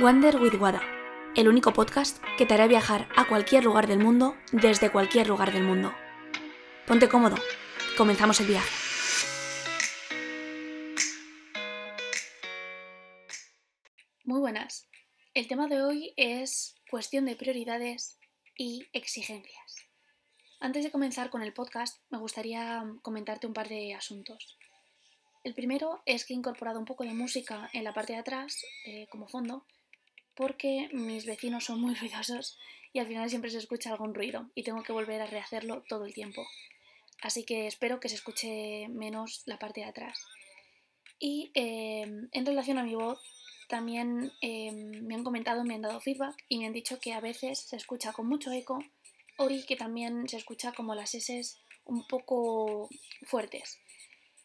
Wander with Wada, el único podcast que te hará viajar a cualquier lugar del mundo desde cualquier lugar del mundo. Ponte cómodo, comenzamos el viaje. Muy buenas. El tema de hoy es cuestión de prioridades y exigencias. Antes de comenzar con el podcast, me gustaría comentarte un par de asuntos. El primero es que he incorporado un poco de música en la parte de atrás eh, como fondo porque mis vecinos son muy ruidosos y al final siempre se escucha algún ruido y tengo que volver a rehacerlo todo el tiempo. Así que espero que se escuche menos la parte de atrás. Y em, en relación a mi voz, también em, me han comentado, me han dado feedback y me han dicho que a veces se escucha con mucho eco o que también se escucha como las S un poco fuertes.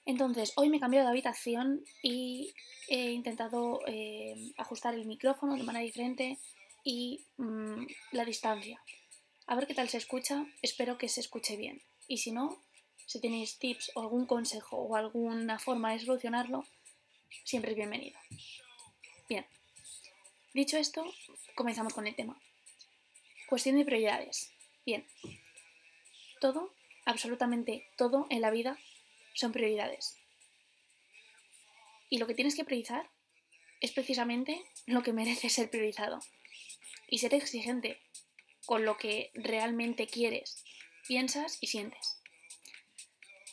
Entonces, hoy me he cambiado de habitación y he intentado eh, ajustar el micrófono de manera diferente y mm, la distancia. A ver qué tal se escucha, espero que se escuche bien. Y si no, si tenéis tips o algún consejo o alguna forma de solucionarlo, siempre es bienvenido. Bien, dicho esto, comenzamos con el tema. Cuestión de prioridades. Bien, todo, absolutamente todo en la vida son prioridades. Y lo que tienes que priorizar es precisamente lo que merece ser priorizado. Y ser exigente con lo que realmente quieres, piensas y sientes.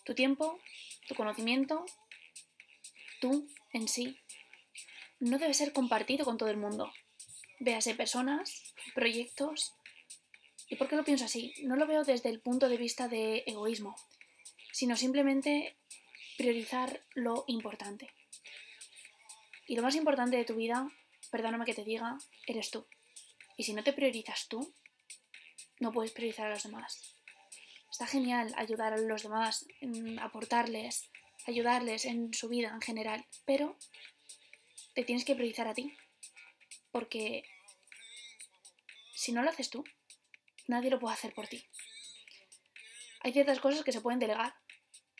Tu tiempo, tu conocimiento, tú en sí, no debe ser compartido con todo el mundo. Véase personas, proyectos. ¿Y por qué lo pienso así? No lo veo desde el punto de vista de egoísmo, sino simplemente priorizar lo importante. Y lo más importante de tu vida, perdóname que te diga, eres tú. Y si no te priorizas tú, no puedes priorizar a los demás. Está genial ayudar a los demás, aportarles, ayudarles en su vida en general, pero te tienes que priorizar a ti. Porque si no lo haces tú, nadie lo puede hacer por ti. Hay ciertas cosas que se pueden delegar,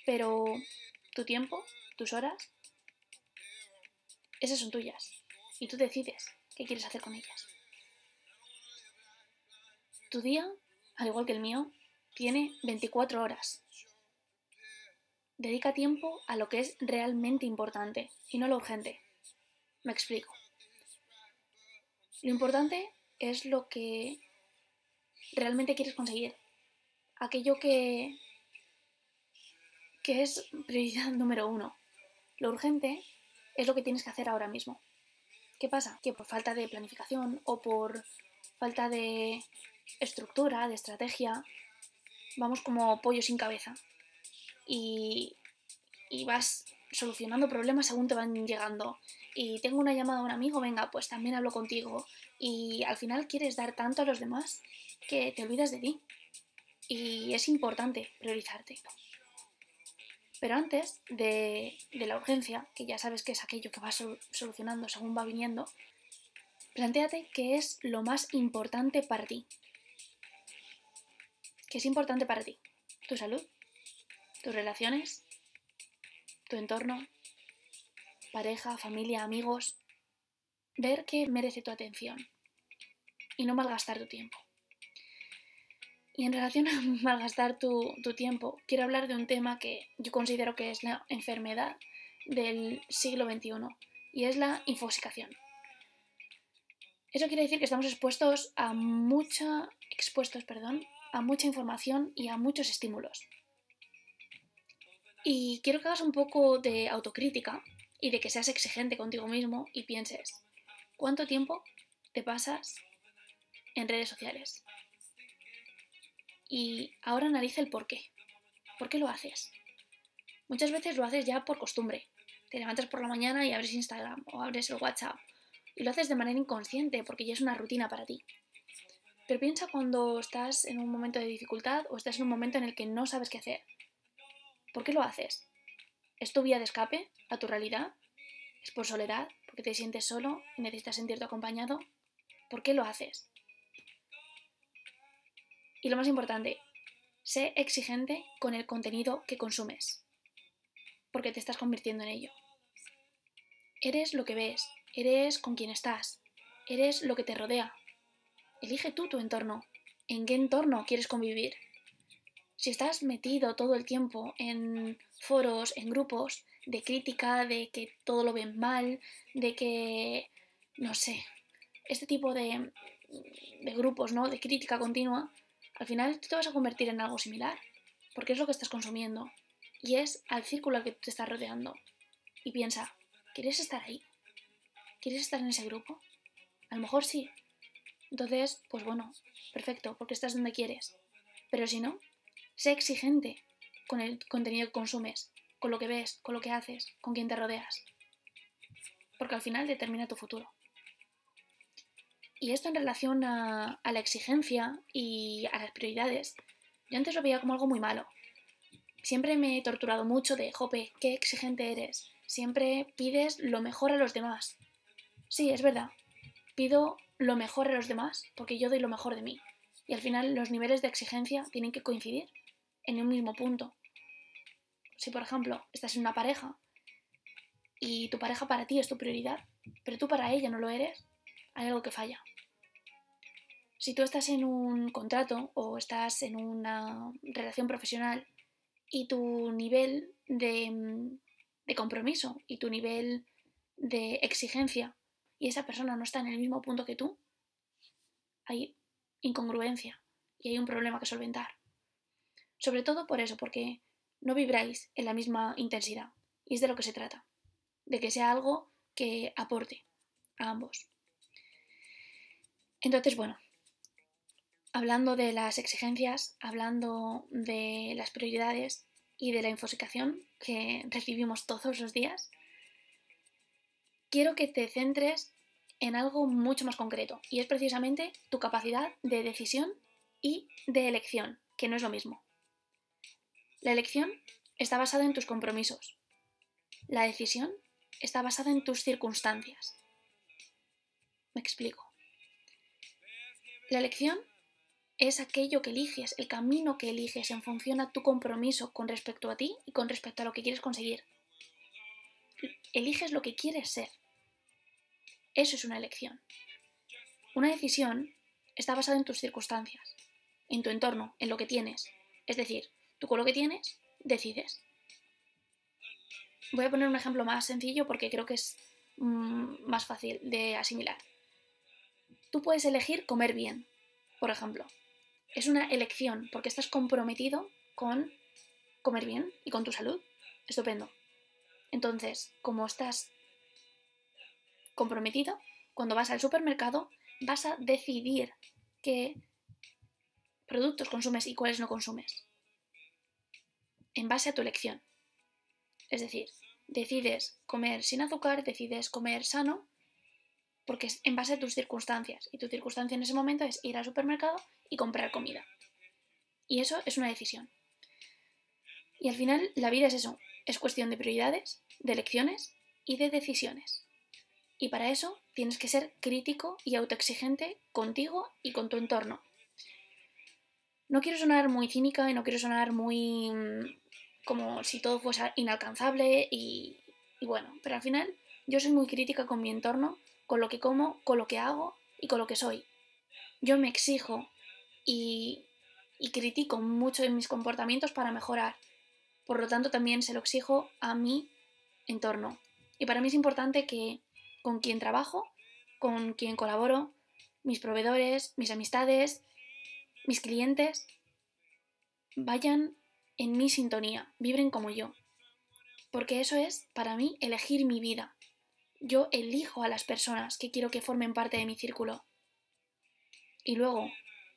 pero tu tiempo, tus horas, esas son tuyas. Y tú decides qué quieres hacer con ellas. Tu día, al igual que el mío, tiene 24 horas. Dedica tiempo a lo que es realmente importante y no lo urgente. Me explico. Lo importante es lo que realmente quieres conseguir. Aquello que que es prioridad número uno. Lo urgente es lo que tienes que hacer ahora mismo. ¿Qué pasa? Que por falta de planificación o por falta de estructura, de estrategia, vamos como pollo sin cabeza. Y, y vas solucionando problemas según te van llegando. Y tengo una llamada a un amigo, venga, pues también hablo contigo. Y al final quieres dar tanto a los demás que te olvidas de ti. Y es importante priorizarte. Pero antes de, la urgencia, que ya sabes que es aquello que vas solucionando según va viniendo, planteate qué es lo más importante para ti. ¿Qué es importante para ti? ¿Tu salud? ¿Tus relaciones? ¿Tu entorno? ¿Pareja, familia, amigos? Ver qué merece tu atención y no malgastar tu tiempo. Y en relación a malgastar tu, tu tiempo, quiero hablar de un tema que yo considero que es la enfermedad del siglo XXI y es la infoxicación. Eso quiere decir que estamos expuestos a mucha, expuestos, perdón, a mucha información y a muchos estímulos. Y quiero que hagas un poco de autocrítica y de que seas exigente contigo mismo y pienses, ¿cuánto tiempo te pasas en redes sociales? Y ahora analiza el por qué. ¿Por qué lo haces? Muchas veces lo haces ya por costumbre. Te levantas por la mañana y abres Instagram o abres el WhatsApp. Y lo haces de manera inconsciente porque ya es una rutina para ti. Pero piensa cuando estás en un momento de dificultad o estás en un momento en el que no sabes qué hacer. ¿Por qué lo haces? ¿Es tu vía de escape a tu realidad? ¿Es por soledad? ¿Porque te sientes solo y necesitas sentirte acompañado? ¿Por qué lo haces? Y lo más importante, sé exigente con el contenido que consumes, porque te estás convirtiendo en ello. Eres lo que ves, eres con quien estás, eres lo que te rodea. Elige tú tu entorno. ¿En qué entorno quieres convivir? Si estás metido todo el tiempo en foros, en grupos de crítica, de que todo lo ven mal, de que, no sé, este tipo de, de grupos, ¿no? De crítica continua, al final tú te vas a convertir en algo similar, porque es lo que estás consumiendo y es al círculo al que te estás rodeando. Y piensa, ¿quieres estar ahí? ¿Quieres estar en ese grupo? A lo mejor sí. Entonces, pues bueno, perfecto, porque estás donde quieres. Pero si no, sé exigente con el contenido que consumes, con lo que ves, con lo que haces, con quien te rodeas. Porque al final determina tu futuro. Y esto en relación a, la exigencia y a las prioridades, yo antes lo veía como algo muy malo. Siempre me he torturado mucho de, jope, qué exigente eres. Siempre pides lo mejor a los demás. Sí, es verdad. Pido lo mejor a los demás porque yo doy lo mejor de mí. Y al final los niveles de exigencia tienen que coincidir en un mismo punto. Si, por ejemplo, estás en una pareja y tu pareja para ti es tu prioridad, pero tú para ella no lo eres, hay algo que falla. Si tú estás en un contrato o estás en una relación profesional y tu nivel de, compromiso y tu nivel de exigencia y esa persona no está en el mismo punto que tú, hay incongruencia y hay un problema que solventar. Sobre todo por eso, porque no vibráis en la misma intensidad. Y es de lo que se trata. De que sea algo que aporte a ambos. Entonces, bueno, hablando de las exigencias, hablando de las prioridades y de la infosicación que recibimos todos los días, quiero que te centres en algo mucho más concreto y es precisamente tu capacidad de decisión y de elección, que no es lo mismo. La elección está basada en tus compromisos. La decisión está basada en tus circunstancias. Me explico. La elección es aquello que eliges, el camino que eliges en función a tu compromiso con respecto a ti y con respecto a lo que quieres conseguir. Eliges lo que quieres ser. Eso es una elección. Una decisión está basada en tus circunstancias, en tu entorno, en lo que tienes. Es decir, tú con lo que tienes, decides. Voy a poner un ejemplo más sencillo porque creo que es mm, más fácil de asimilar. Tú puedes elegir comer bien, por ejemplo es una elección porque estás comprometido con comer bien y con tu salud. Estupendo. Entonces, como estás comprometido, cuando vas al supermercado vas a decidir qué productos consumes y cuáles no consumes. En base a tu elección. Es decir, decides comer sin azúcar, decides comer sano, porque es en base a tus circunstancias. Y tu circunstancia en ese momento es ir al supermercado y comprar comida. Y eso es una decisión. Y al final la vida es eso, es cuestión de prioridades, de elecciones y de decisiones. Y para eso tienes que ser crítico y autoexigente contigo y con tu entorno. No quiero sonar muy cínica y no quiero sonar muy mm, como si todo fuese inalcanzable y, y bueno, pero al final yo soy muy crítica con mi entorno, con lo que como, con lo que hago y con lo que soy. Yo me exijo y, critico mucho en mis comportamientos para mejorar. Por lo tanto, también se lo exijo a mi entorno. Y para mí es importante que con quien trabajo, con quien colaboro, mis proveedores, mis amistades, mis clientes, vayan en mi sintonía, vibren como yo. Porque eso es, para mí, elegir mi vida. Yo elijo a las personas que quiero que formen parte de mi círculo. Y luego,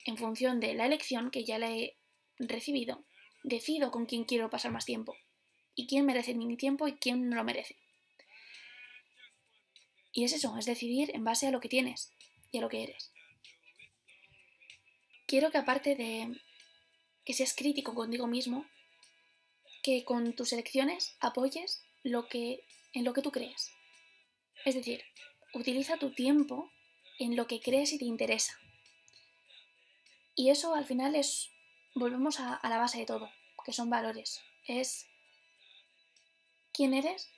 en función de la elección que ya le he recibido, decido con quién quiero pasar más tiempo y quién merece mi tiempo y quién no lo merece. Y es eso, es decidir en base a lo que tienes y a lo que eres. Quiero que aparte de que seas crítico contigo mismo, que con tus elecciones apoyes lo que, en lo que tú crees. Es decir, utiliza tu tiempo en lo que crees y te interesa. Y eso al final es, volvemos a, la base de todo, que son valores. Es quién eres,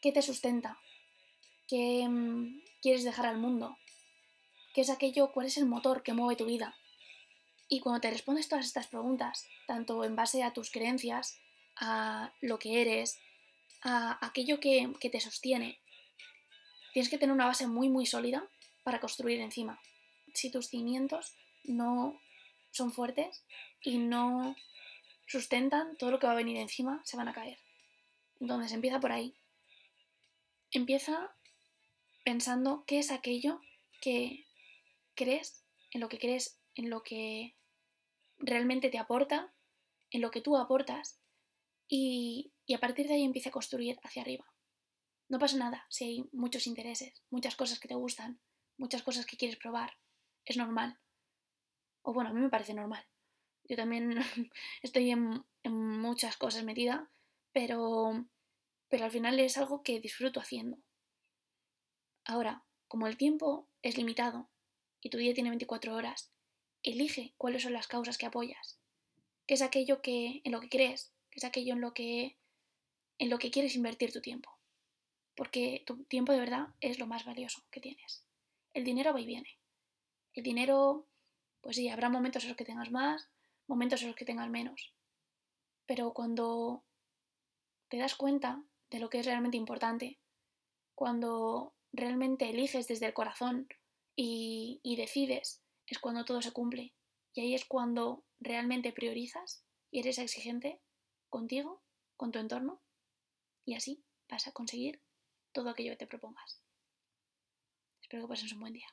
qué te sustenta, qué mm, quieres dejar al mundo, ¿Qué es aquello? ¿Cuál es el motor que mueve tu vida? Y cuando te respondes todas estas preguntas, tanto en base a tus creencias, a lo que eres, a aquello que, que te sostiene, tienes que tener una base muy muy sólida para construir encima. Si tus cimientos no son fuertes y no sustentan, todo lo que va a venir encima se van a caer. Entonces empieza por ahí. Empieza pensando qué es aquello que crees, en lo que crees, en lo que realmente te aporta, en lo que tú aportas y, y a partir de ahí empieza a construir hacia arriba. No pasa nada si hay muchos intereses, muchas cosas que te gustan, muchas cosas que quieres probar. Es normal. O bueno, a mí me parece normal. Yo también estoy en, muchas cosas metida, pero, pero al final es algo que disfruto haciendo. Ahora, como el tiempo es limitado y tu día tiene 24 horas, elige cuáles son las causas que apoyas. ¿Qué es aquello que, en lo que crees? ¿Qué es aquello en lo que, en lo que quieres invertir tu tiempo? Porque tu tiempo de verdad es lo más valioso que tienes. El dinero va y viene. El dinero, pues sí, habrá momentos en los que tengas más, momentos en los que tengas menos. Pero cuando te das cuenta de lo que es realmente importante, cuando realmente eliges desde el corazón y, decides, es cuando todo se cumple. Y ahí es cuando realmente priorizas y eres exigente contigo, con tu entorno, y así vas a conseguir todo aquello que te propongas. Espero que pases un buen día.